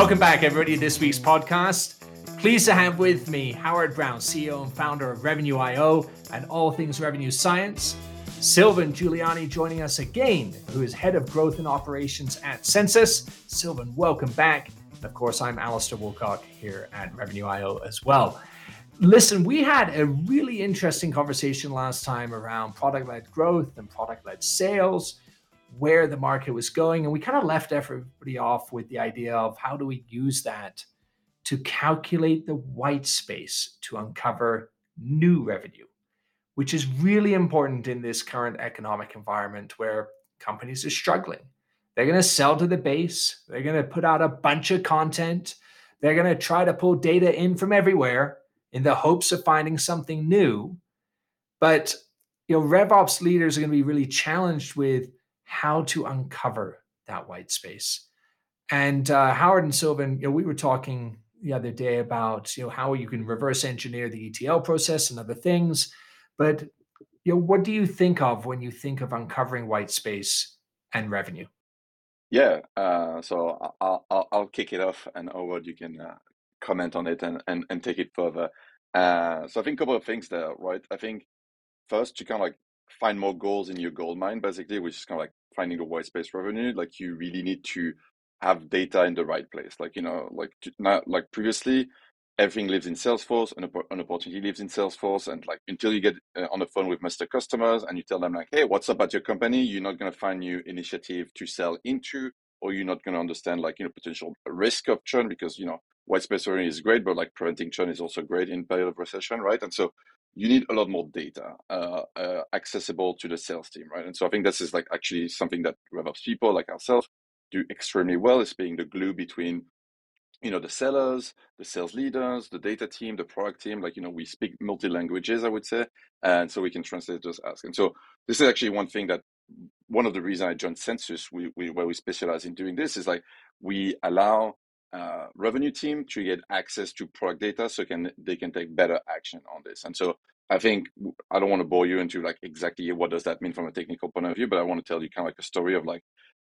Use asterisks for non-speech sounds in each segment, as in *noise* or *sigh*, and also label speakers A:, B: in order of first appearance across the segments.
A: Welcome back, everybody, to this week's podcast. Pleased to have with me Howard Brown, CEO and founder of Revenue IO and all things revenue science. Sylvain Giuliani joining us again, who is head of growth and operations at Census. Sylvain, welcome back. And of course, I'm Alistair Woolcock here at Revenue IO as well. Listen, we had a really interesting conversation last time around product led growth and product led sales, where the market was going. And we kind of left everybody off with the idea of how do we use that to calculate the white space to uncover new revenue, which is really important in this current economic environment where companies are struggling. They're going to sell to the base, they're going to put out a bunch of content, they're going to try to pull data in from everywhere in the hopes of finding something new. But you know, RevOps leaders are going to be really challenged with how to uncover that white space. And uh, Howard and Sylvain, you know, we were talking the other day about you know how you can reverse engineer the ETL process and other things. But you know, what do you think of when you think of uncovering white space and revenue?
B: Yeah, uh, so I'll, I'll, I'll kick it off, and Howard, you can uh, comment on it and, and, and take it further. Uh, so I think a couple of things there, right? I think first you kind of like find more goals in your gold mine, basically, which is kind of like finding the white space revenue. Like you really need to have data in the right place. Like, you know, like not like previously, everything lives in Salesforce, and an opportunity lives in Salesforce. And like until you get uh, on the phone with master customers and you tell them like, hey, what's up at your company? You're not going to find new initiative to sell into, or you're not going to understand like you know potential risk of churn because you know white space revenue is great, but like preventing churn is also great in period of recession, right? And so you need a lot more data uh, uh, accessible to the sales team, right? And so I think this is like actually something that RevOps people like ourselves do extremely well is being the glue between you know the sellers the sales leaders the data team the product team like you know we speak multi languages i would say and so we can translate those asks and so this is actually one thing that one of the reasons i joined Census, we, we where we specialize in doing this is like we allow uh, revenue team to get access to product data so can they can take better action on this and so i think i don't want to bore you into like exactly what does that mean from a technical point of view but i want to tell you kind of like a story of like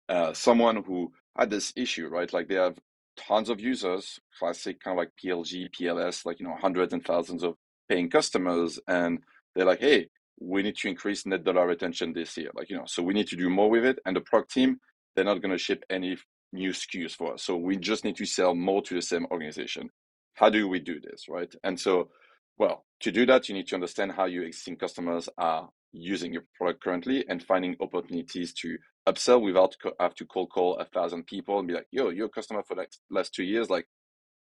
B: uh, someone who had this issue, right? Like they have tons of users, classic kind of like PLG, PLS, like, you know, hundreds and thousands of paying customers. And they're like, hey, we need to increase net dollar retention this year. Like, you know, so we need to do more with it. And the product team, they're not going to ship any new SKUs for us. So we just need to sell more to the same organization. How do we do this, right? And so, well, to do that, you need to understand how your existing customers are using your product currently and finding opportunities to upsell without co- have to cold call a thousand people and be like, yo, you're a customer for the last two years. Like,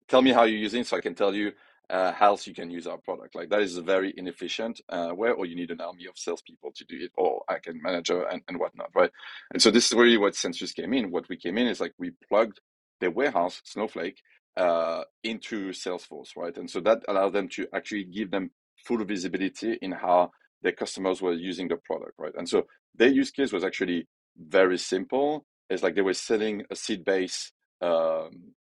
B: tell me how you're using so I can tell you uh, how else you can use our product. Like that is a very inefficient uh, way, or you need an army of salespeople to do it, or I can manager and, and whatnot, right? And so this is really what Census came in. What we came in is like we plugged the warehouse Snowflake uh, into Salesforce, right? And so that allowed them to actually give them full visibility in how their customers were using the product, right? And so their use case was actually very simple. It's like they were selling a seat-based um,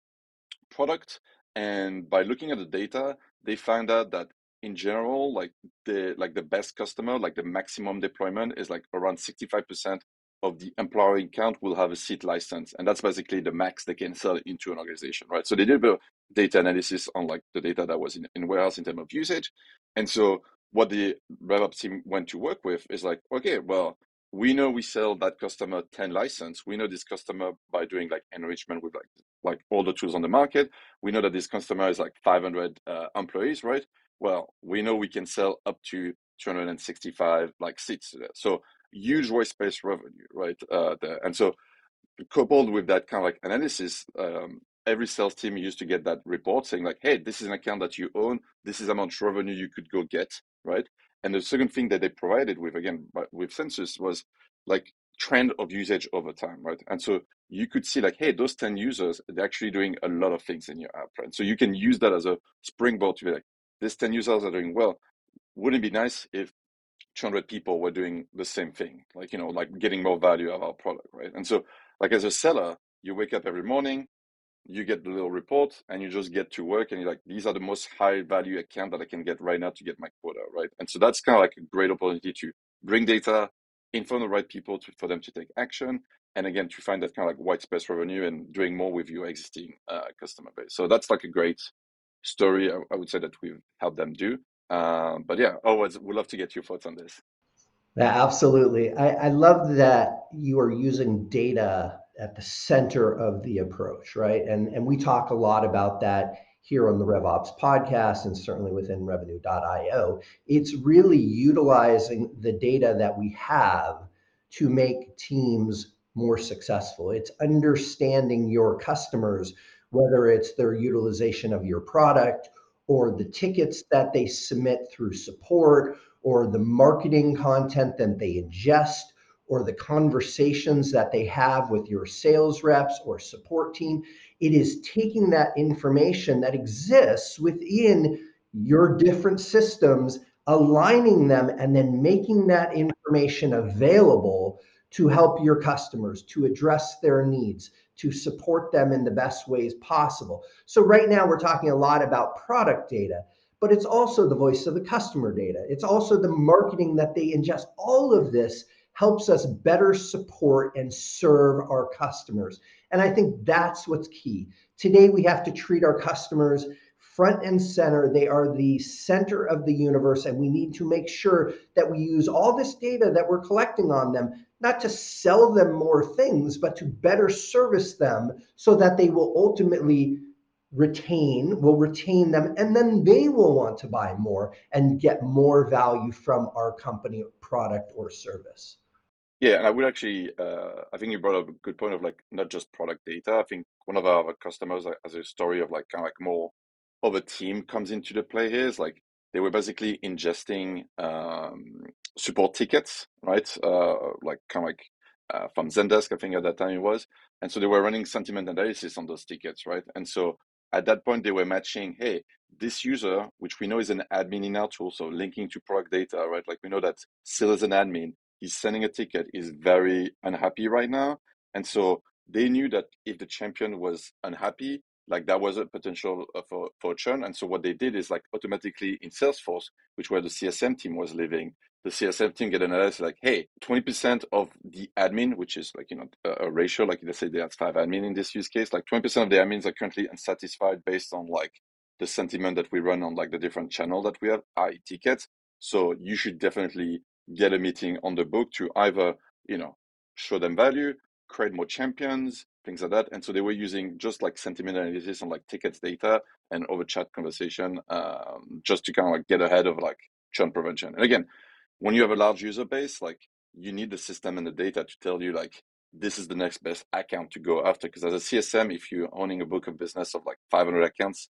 B: product, and by looking at the data, they found out that in general, like the like the best customer, like the maximum deployment is like around 65% of the employee count will have a seat license. And that's basically the max they can sell into an organization, right? So they did a bit of data analysis on like the data that was in, in warehouse in terms of usage. And so what the RevOps team went to work with is like, okay, well, we know we sell that customer 10 license. We know this customer by doing like enrichment with like like all the tools on the market. We know that this customer is like 500 uh, employees, right? Well, we know we can sell up to 265 like seats. So huge white space revenue, right? Uh, there. And so coupled with that kind of like analysis, um, every sales team used to get that report saying like, hey, this is an account that you own. This is how much revenue you could go get, right? And the second thing that they provided with, again, uh, with census was like trend of usage over time, right? And so you could see like, hey, those 10 users, they're actually doing a lot of things in your app, right? So you can use that as a springboard to be like, these 10 users are doing well. Wouldn't it be nice if 200 people were doing the same thing, like, you know, like getting more value of our product, right? And so, like, as a seller, you wake up every morning, you get the little report and you just get to work and you're like these are the most high value account that i can get right now to get my quota right and so that's kind of like a great opportunity to bring data in front of the right people to, for them to take action and again to find that kind of like white space revenue and doing more with your existing uh, customer base. So that's like a great story. I, I would say that we've helped them do. Um, but yeah, always would love to get your thoughts on this.
C: Yeah, absolutely. I, I love that you are using data at the center of the approach, right? And and we talk a lot about that here on the RevOps podcast and certainly within revenue.io. It's really utilizing the data that we have to make teams more successful. It's understanding your customers, whether it's their utilization of your product or the tickets that they submit through support or the marketing content that they ingest or the conversations that they have with your sales reps or support team. It is taking that information that exists within your different systems, aligning them, and then making that information available to help your customers, to address their needs, to support them in the best ways possible. So, right now, we're talking a lot about product data, but it's also the voice of the customer data. It's also the marketing that they ingest. All of this helps us better support and serve our customers. And I think that's what's key. Today, we have to treat our customers front and center. They are the center of the universe, and we need to make sure that we use all this data that we're collecting on them not to sell them more things, but to better service them so that they will ultimately retain, will retain them, and then they will want to buy more and get more value from our company, product, or service.
B: Yeah, and I would actually, uh, I think you brought up a good point of like not just product data. I think one of our customers has a story of like kind of like more of a team comes into the play here. Is like they were basically ingesting um, support tickets, right? Uh, like kind of like uh, from Zendesk, I think at that time it was. And so they were running sentiment analysis on those tickets, right? And so at that point they were matching, hey, this user, which we know is an admin in our tool, so linking to product data, right? Like we know that still is an admin, he's sending a ticket, is very unhappy right now. And so they knew that if the champion was unhappy, like that was a potential uh, for, for churn. And so what they did is like automatically in Salesforce, which where the CSM team was living, the CSM team get an analysis like, hey, 20% of the admin, which is like, you know, a, a ratio, like let's say they have five admin in this use case, like 20% of the admins are currently unsatisfied based on like the sentiment that we run on like the different channel that we have, i tickets. So you should definitely get a meeting on the book to either, you know, show them value, create more champions, things like that. And so they were using just like sentiment analysis on like tickets data and over chat conversation, um, just to kind of like get ahead of like churn prevention. And again, when you have a large user base, like you need the system and the data to tell you like this is the next best account to go after. Because as a CSM, if you're owning a book of business of like 500 accounts,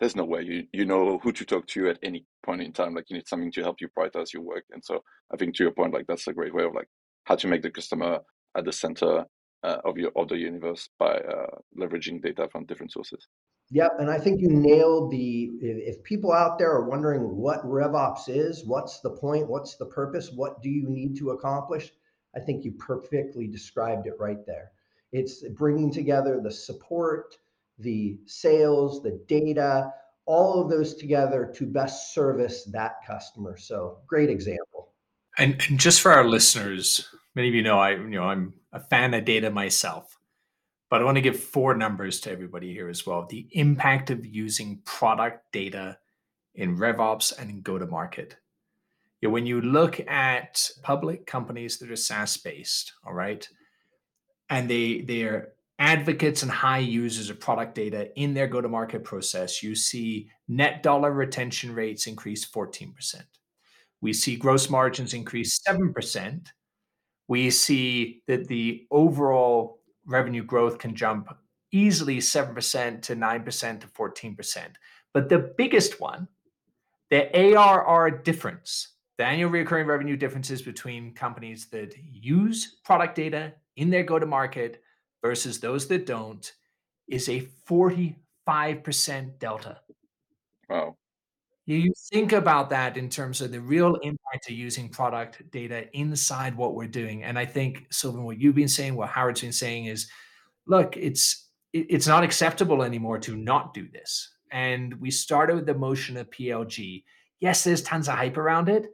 B: there's no way you you know who to talk to at any point in time. Like you need something to help you prioritize your work. And so I think to your point, like that's a great way of like how to make the customer at the center uh, of your of the universe by uh, leveraging data from different sources.
C: Yep, and I think you nailed the. If people out there are wondering what RevOps is, what's the point, what's the purpose, what do you need to accomplish, I think you perfectly described it right there. It's bringing together the support, the sales, the data, all of those together to best service that customer. So great example.
A: And, and just for our listeners, many of you know I you know I'm a fan of data myself, but I want to give four numbers to everybody here as well. The impact of using product data in RevOps and in go-to-market. You know, when you look at public companies that are SaaS based, all right, and they they're advocates and high users of product data in their go to market process, you see net dollar retention rates increase 14%. We see gross margins increase 7%. We see that the overall revenue growth can jump easily 7% to 9% to 14%. But the biggest one, the ARR difference, the annual recurring revenue differences between companies that use product data in their go to market versus those that don't is a 45% delta.
B: Wow.
A: You think about that in terms of the real impact of using product data inside what we're doing. And I think, Sylvain, what you've been saying, what Howard's been saying is, look, it's it's not acceptable anymore to not do this. And we started with the motion of PLG. Yes, there's tons of hype around it,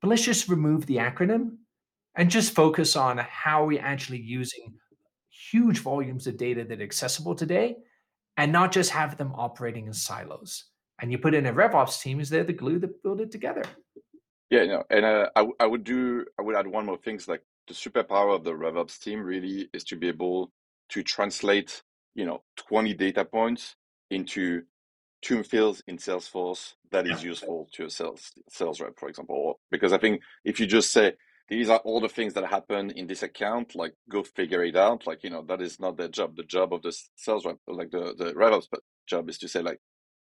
A: but let's just remove the acronym and just focus on how we're actually using huge volumes of data that are accessible today and not just have them operating in silos. And you put in a RevOps team is they're the glue that build it together.
B: Yeah, no, and uh, I, I would do I would add one more thing. things like the superpower of the RevOps team really is to be able to translate you know 20 data points into two fields in Salesforce that is useful to a sales sales rep, for example. Because I think if you just say these are all the things that happen in this account, like go figure it out, like you know that is not their job. The job of the sales rep, like the the RevOps job, is to say like,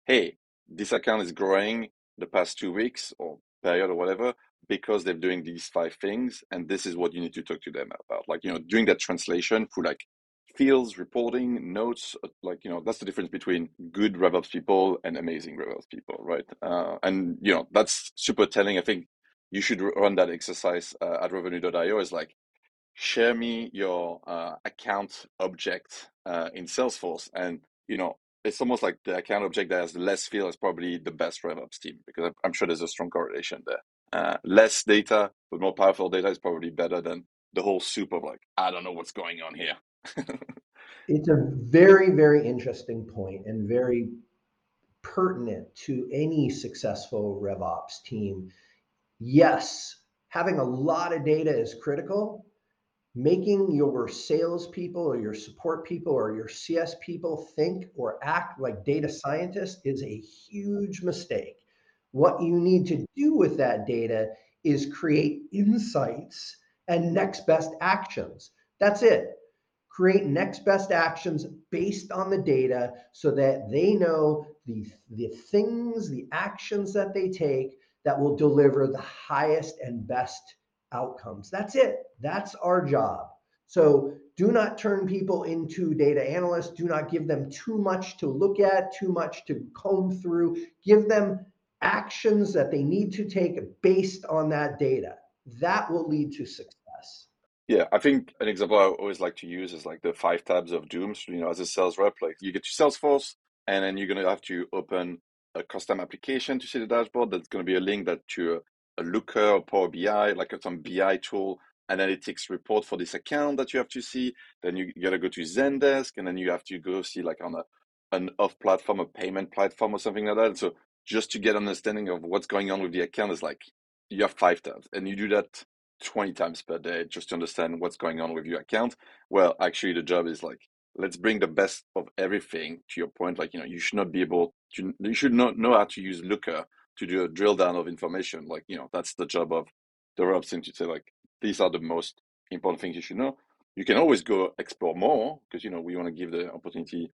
B: hey, this account is growing the past two weeks or period or whatever because they're doing these five things and this is what you need to talk to them about. Like you know doing that translation through like fields reporting notes uh, like you know that's the difference between good revops people and amazing revops people right? Uh, and you know that's super telling. I think you should run that exercise uh, at revenue.io is like share me your uh, account object uh, in salesforce and you know it's almost like the account object that has less field is probably the best RevOps team because I'm sure there's a strong correlation there. Uh, less data, but more powerful data is probably better than the whole soup of like, I don't know what's going on here. *laughs*
C: it's a very, very interesting point and very pertinent to any successful RevOps team. Yes, having a lot of data is critical, making your salespeople or your support people or your CS people think or act like data scientists is a huge mistake. What you need to do with that data is create insights and next best actions. That's it. Create next best actions based on the data so that they know the, the things, the actions that they take that will deliver the highest and best outcomes. That's it. That's our job. So do not turn people into data analysts. Do not give them too much to look at, too much to comb through. Give them actions that they need to take based on that data. That will lead to success.
B: Yeah, I think an example I always like to use is like the five tabs of dooms. You know, as a sales rep, like you get to Salesforce, and then you're gonna have to open a custom application to see the dashboard. That's gonna be a link that to a Looker or Power BI, like some BI tool, analytics report for this account that you have to see. Then you, you got to go to Zendesk, and then you have to go see like on a an off platform, a payment platform or something like that. So just to get understanding of what's going on with the account is like you have five tabs, and you do that 20 times per day just to understand what's going on with your account. Well, actually, the job is like let's bring the best of everything to your point like you know you should not be able to you should not know how to use looker to do a drill down of information. Like, you know, that's the job of the reps team to say, like, these are the most important things you should know. You can always go explore more because, you know, we want to give the opportunity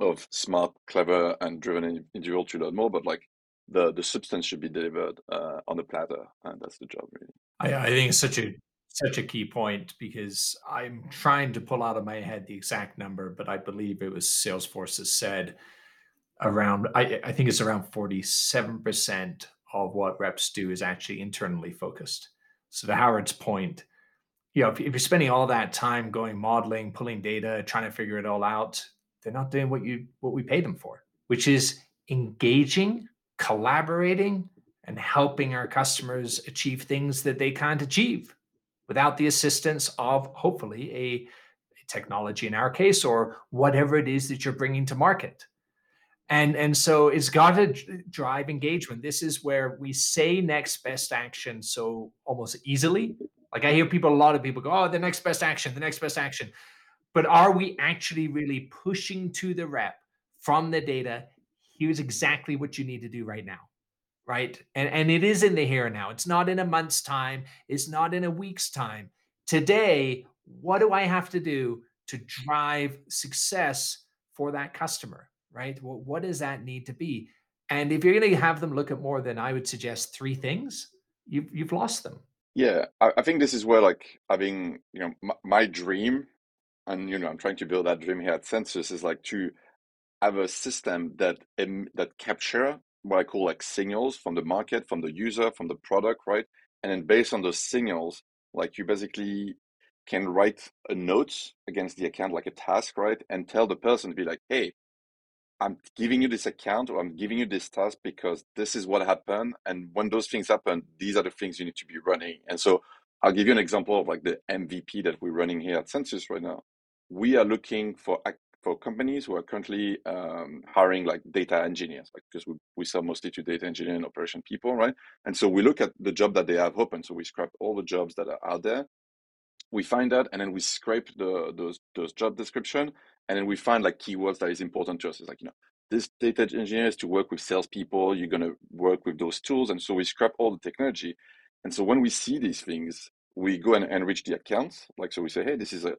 B: of smart, clever, and driven individual to learn more. But like, the the substance should be delivered uh, on the platter, and that's the job really.
A: I, I think it's such a such a key point because I'm trying to pull out of my head the exact number, but I believe it was Salesforce has said around I, I think it's around 47% of what reps do is actually internally focused. So to Howard's point, you know, if, if you're spending all that time going modeling, pulling data, trying to figure it all out, they're not doing what you what we pay them for, which is engaging, collaborating, and helping our customers achieve things that they can't achieve without the assistance of hopefully a, technology in our case or whatever it is that you're bringing to market. And and so it's got to drive engagement. This is where we say next best action so almost easily. Like i hear people a lot of people go oh the next best action the next best action. But are we actually really pushing to the rep from the data? Here's exactly what you need to do right now right and and it is in the here and now it's not in a month's time it's not in a week's time today what do i have to do to drive success for that customer right? Well, what does that need to be? And if you're going to have them look at more than I would suggest three things, you've you've lost them.
B: Yeah, I, I think this is where like having you know my, my dream, and you know I'm trying to build that dream here at Census is like to have a system that um, that capture what I call like signals from the market, from the user, from the product, right? And then based on those signals, like you basically can write a note against the account, like a task, right? And tell the person to be like, hey, I'm giving you this account or I'm giving you this task because this is what happened. And when those things happen, these are the things you need to be running. And so I'll give you an example of like the MVP that we're running here at Census right now. We are looking for for companies who are currently um, hiring like data engineers, like because we, we sell mostly to data engineering and operation people, right? And so we look at the job that they have open. So we scrap all the jobs that are out there. We find that, and then we scrape the those those job description, and then we find like keywords that is important to us. It's like you know this data engineer is to work with salespeople. You're gonna work with those tools, and so we scrap all the technology. And so when we see these things, we go and enrich the accounts. Like so, we say, hey, this is a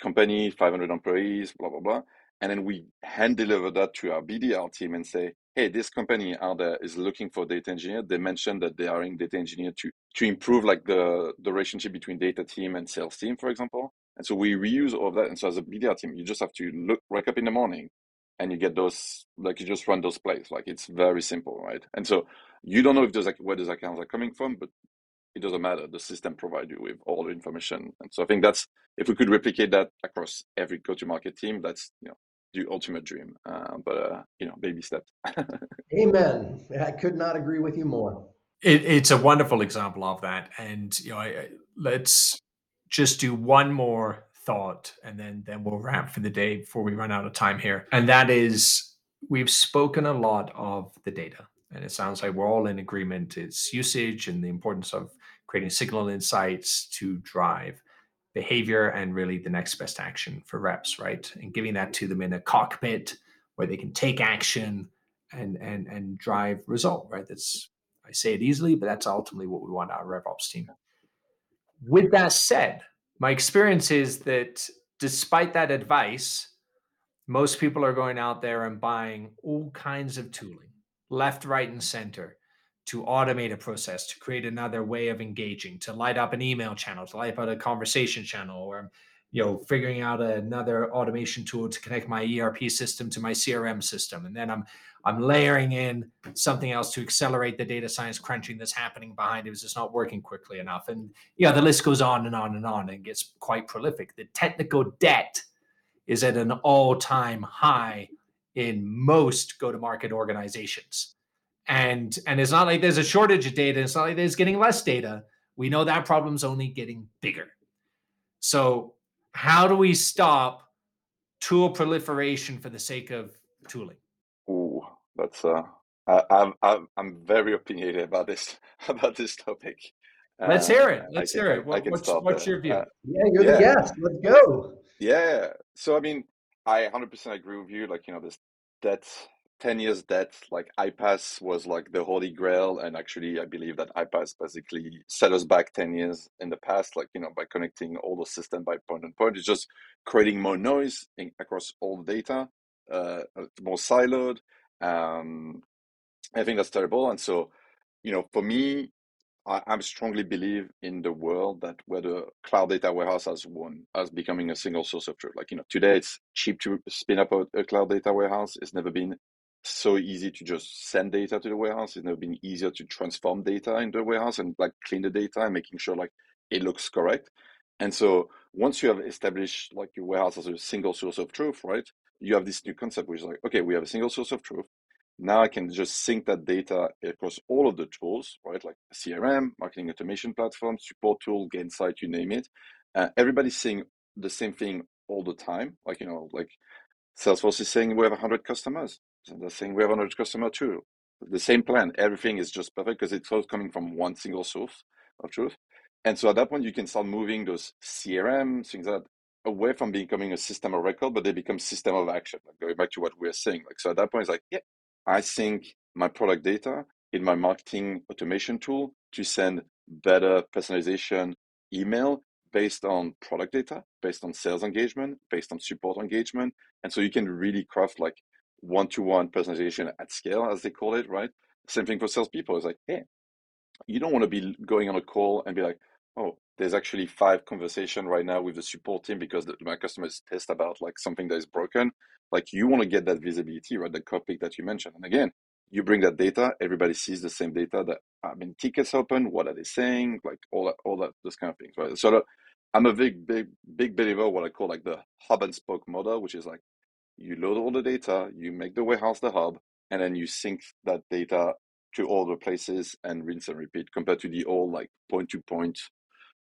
B: company, 500 employees, blah, blah, blah. And then we hand deliver that to our BDR team and say, hey, this company out there is looking for data engineer. They mentioned that they are in data engineer to, to improve like the, the relationship between data team and sales team, for example. And so we reuse all of that. And so as a BDR team, you just have to look, wake up in the morning and you get those, like you just run those plays. Like it's very simple, right? And so you don't know if those, like, where those accounts are coming from, but it doesn't matter. The system provides you with all the information. And so I think that's if we could replicate that across every go-to-market team, that's you know the ultimate dream. Uh, but uh, you know, baby steps. *laughs*
C: Amen. I could not agree with you more.
A: It, it's a wonderful example of that, and you know, I, let's just do one more thought, and then then we'll wrap for the day before we run out of time here. And that is, we've spoken a lot of the data, and it sounds like we're all in agreement. It's usage and the importance of creating signal insights to drive behavior and really the next best action for reps, right? And giving that to them in a cockpit where they can take action and and and drive result, right? That's I say it easily, but that's ultimately what we want our RevOps team. With that said, my experience is that despite that advice, most people are going out there and buying all kinds of tooling, left, right, and center to automate a process, to create another way of engaging, to light up an email channel, to light up a conversation channel, or you know, figuring out another automation tool to connect my ERP system to my CRM system, and then I'm I'm layering in something else to accelerate the data science crunching that's happening behind it it's not working quickly enough, and yeah, the list goes on and on and on and gets quite prolific. The technical debt is at an all-time high in most go-to-market organizations and and it's not like there's a shortage of data it's not like there's getting less data we know that problem's only getting bigger so how do we stop tool proliferation for the sake of tooling
B: Ooh, that's uh I, I'm, I'm I'm very opinionated about this *laughs* about this topic.
A: Let's hear it. Let's can, hear it. What, what's what's your view? Uh,
C: yeah, you're yeah. the guest. Let's go.
B: Yeah. So I mean, I 100% agree with you. Like you know, this that 10 years debt, like iPaaS was like the holy grail. And actually, I believe that iPaaS basically set us back 10 years in the past, like, you know, by connecting all the system by point and point. It's just creating more noise in, across all the data, uh, more siloed. Um, I think that's terrible. And so, you know, for me, I, I strongly believe in the world that where the cloud data warehouse has won as becoming a single source of truth. Like, you know, today it's cheap to spin up a, a cloud data warehouse. It's never been so easy to just send data to the warehouse. It's never been easier to transform data in the warehouse and like clean the data and making sure like it looks correct. And so once you have established like your warehouse as a single source of truth, right? You have this new concept which is like, okay, we have a single source of truth. Now I can just sync that data across all of the tools, right? Like CRM, marketing automation platform, support tool, Gainsight, you name it. Uh, everybody's seeing the same thing all the time. Like, you know, like Salesforce is saying we have 100 customers. So they're saying we have 100 customer too. The same plan. Everything is just perfect because it's all coming from one single source of truth. And so at that point, you can start moving those CRM things that away from becoming a system of record, but they become system of action. Like going back to what we are saying. Like so, at that point, it's like, yeah, I sync my product data in my marketing automation tool to send better personalization email based on product data, based on sales engagement, based on support engagement. And so you can really craft like one-to-one personalization at scale, as they call it, right? Same thing for salespeople. It's like, hey, you don't want to be going on a call and be like, oh, there's actually five conversation right now with the support team because the, my customer is pissed about like something that is broken. Like you want to get that visibility, right? The cockpit that you mentioned. And again, you bring that data, everybody sees the same data that I mean tickets open, what are they saying, like all that, all that, those kind of things, right? So I'm a big, big, big believer what I call like the hub and spoke model, which is like you load all the data, you make the warehouse the hub, and then you sync that data to all the places and rinse and repeat compared to the old like point to point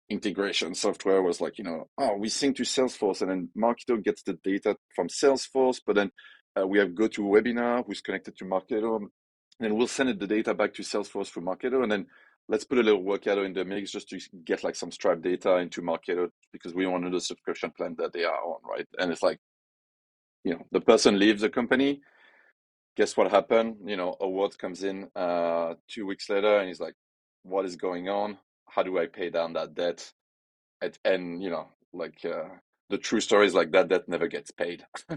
B: integration software was like, you know, oh, we sync to Salesforce and then Marketo gets the data from Salesforce, but then uh, we have GoToWebinar who's connected to Marketo, and then we'll send it the data back to Salesforce for Marketo, and then let's put a little Workato in the mix just to get like some Stripe data into Marketo because we want to do the subscription plan that they are on, right? And it's like, you know, the person leaves the company. Guess what happened? You know, a Award comes in uh, two weeks later, and he's like, "What is going on? How do I pay down that debt?" And, and you know, like uh, the true story is like that debt never gets paid. *laughs*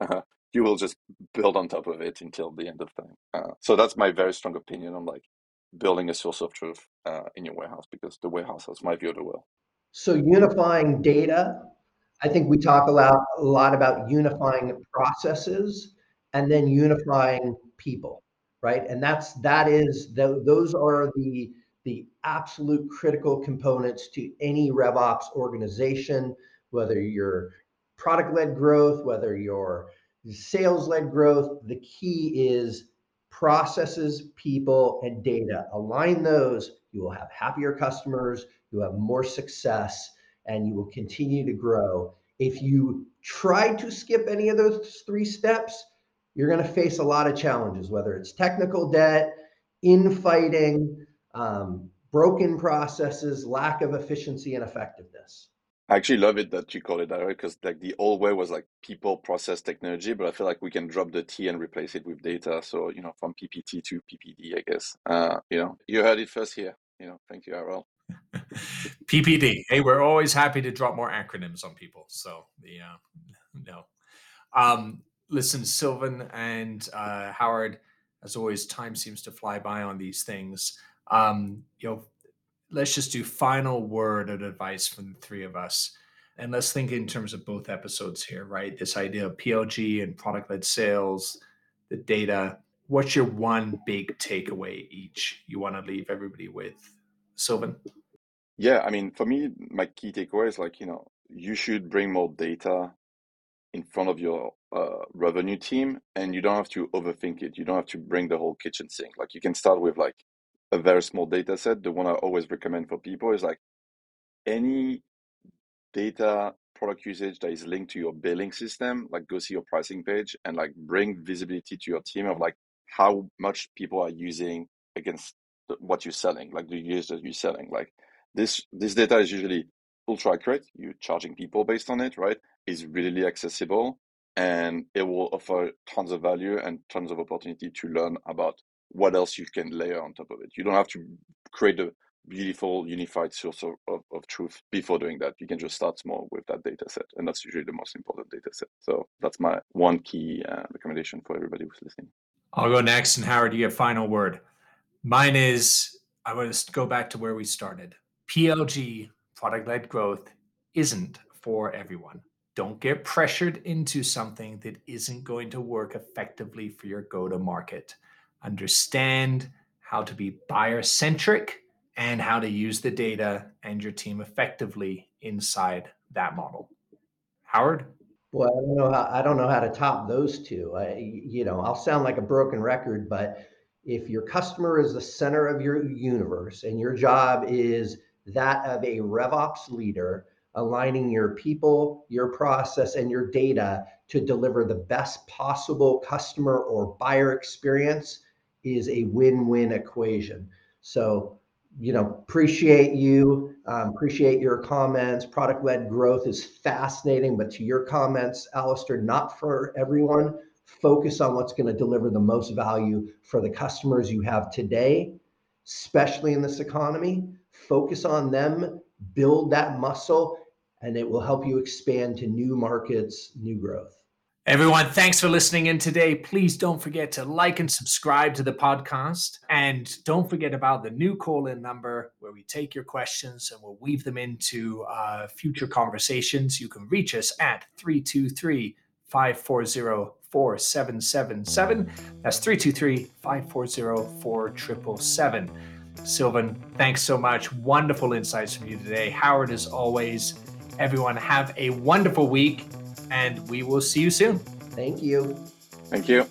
B: uh, you will just build on top of it until the end of time. Uh, so that's my very strong opinion on like building a source of truth uh, in your warehouse because the warehouse has my view of the world.
C: So unifying data, I think we talk a lot, a lot about unifying processes and then unifying people, right? And that's that is the, those are the the absolute critical components to any RevOps organization, whether you're product-led growth, whether you're sales-led growth. The key is processes, people, and data. Align those, you will have happier customers, you have more success, and you will continue to grow. If you try to skip any of those three steps, you're going to face a lot of challenges, whether it's technical debt, infighting, um, broken processes, lack of efficiency and effectiveness.
B: I actually love it that you call it that way because like the old way was like people process technology, but I feel like we can drop the T and replace it with data. So you know, from PPT to PPD, I guess. Uh, you know, you heard it first here. You know, thank you, RL. *laughs*
A: PPD. Hey, we're always happy to drop more acronyms on people. So the uh, no. Um, listen, Sylvain and uh, Howard. As always, time seems to fly by on these things. Um, you know, let's just do final word of advice from the three of us. And let's think in terms of both episodes here, right? This idea of PLG and product led sales, the data. What's your one big takeaway each you want to leave everybody with? Sylvain?
B: Yeah, I mean, for me, my key takeaway is like, you know, you should bring more data in front of your uh, revenue team and you don't have to overthink it. You don't have to bring the whole kitchen sink. Like you can start with like a very small data set. The one I always recommend for people is like any data product usage that is linked to your billing system, like go see your pricing page and like bring visibility to your team of like how much people are using against what you're selling, like the years that you're selling. Like this, this data is usually ultra accurate. You're charging people based on it, right? Is really accessible and it will offer tons of value and tons of opportunity to learn about what else you can layer on top of it. You don't have to create a beautiful unified source of, of, of, truth before doing that. You can just start small with that data set. And that's usually the most important data set. So that's my one key uh, recommendation for everybody who's listening.
A: I'll go next. And Howard, do you have final word. Mine is I want to go back to where we started. PLG, product led growth, isn't for everyone. Don't get pressured into something that isn't going to work effectively for your go to market understand how to be buyer centric and how to use the data and your team effectively inside that model. Howard?
C: Well, I don't know how, I don't know how to top those two. I, you know, I'll sound like a broken record, but if your customer is the center of your universe and your job is that of a RevOps leader, aligning your people, your process, and your data to deliver the best possible customer or buyer experience, is a win-win equation. So, you know, appreciate you, um, appreciate your comments. Product-led growth is fascinating, but to your comments, Alistair, not for everyone. Focus on what's going to deliver the most value for the customers you have today, especially in this economy. Focus on them, build that muscle, and it will help you expand to new markets, new growth.
A: Everyone, thanks for listening in today. Please don't forget to like and subscribe to the podcast. And don't forget about the new call in number where we take your questions and we'll weave them into uh, future conversations. You can reach us at 323 540 4777. That's 323 540 4777. Sylvain, thanks so much. Wonderful insights from you today. Howard, as always, everyone, have a wonderful week and we will see you soon.
C: Thank you.
B: Thank you.